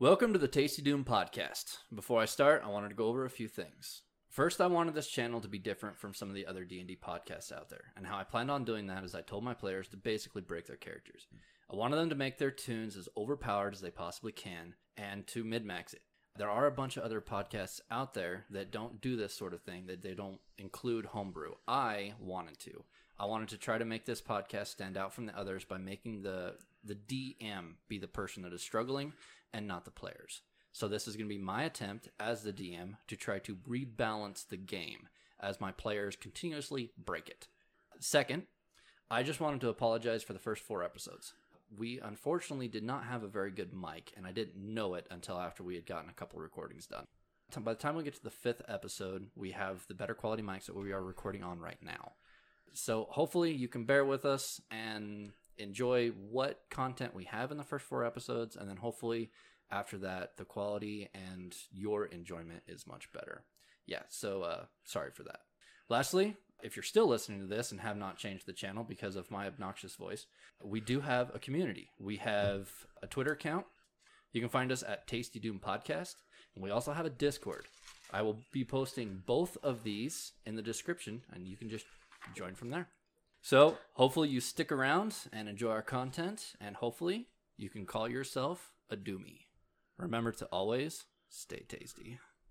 Welcome to the Tasty Doom podcast. Before I start, I wanted to go over a few things. First, I wanted this channel to be different from some of the other D&D podcasts out there. And how I planned on doing that is I told my players to basically break their characters. I wanted them to make their toons as overpowered as they possibly can and to min-max it. There are a bunch of other podcasts out there that don't do this sort of thing, that they don't include homebrew. I wanted to. I wanted to try to make this podcast stand out from the others by making the the DM be the person that is struggling and not the players. So this is going to be my attempt as the DM to try to rebalance the game as my players continuously break it. Second, I just wanted to apologize for the first four episodes. We unfortunately did not have a very good mic, and I didn't know it until after we had gotten a couple recordings done. By the time we get to the fifth episode, we have the better quality mics that we are recording on right now. So hopefully you can bear with us and enjoy what content we have in the first four episodes, and then hopefully after that the quality and your enjoyment is much better. Yeah, so uh, sorry for that. Lastly, if you're still listening to this and have not changed the channel because of my obnoxious voice, we do have a community. We have a Twitter account. You can find us at Tasty Doom Podcast. And we also have a Discord. I will be posting both of these in the description, and you can just join from there. So, hopefully, you stick around and enjoy our content, and hopefully, you can call yourself a Doomy. Remember to always stay tasty.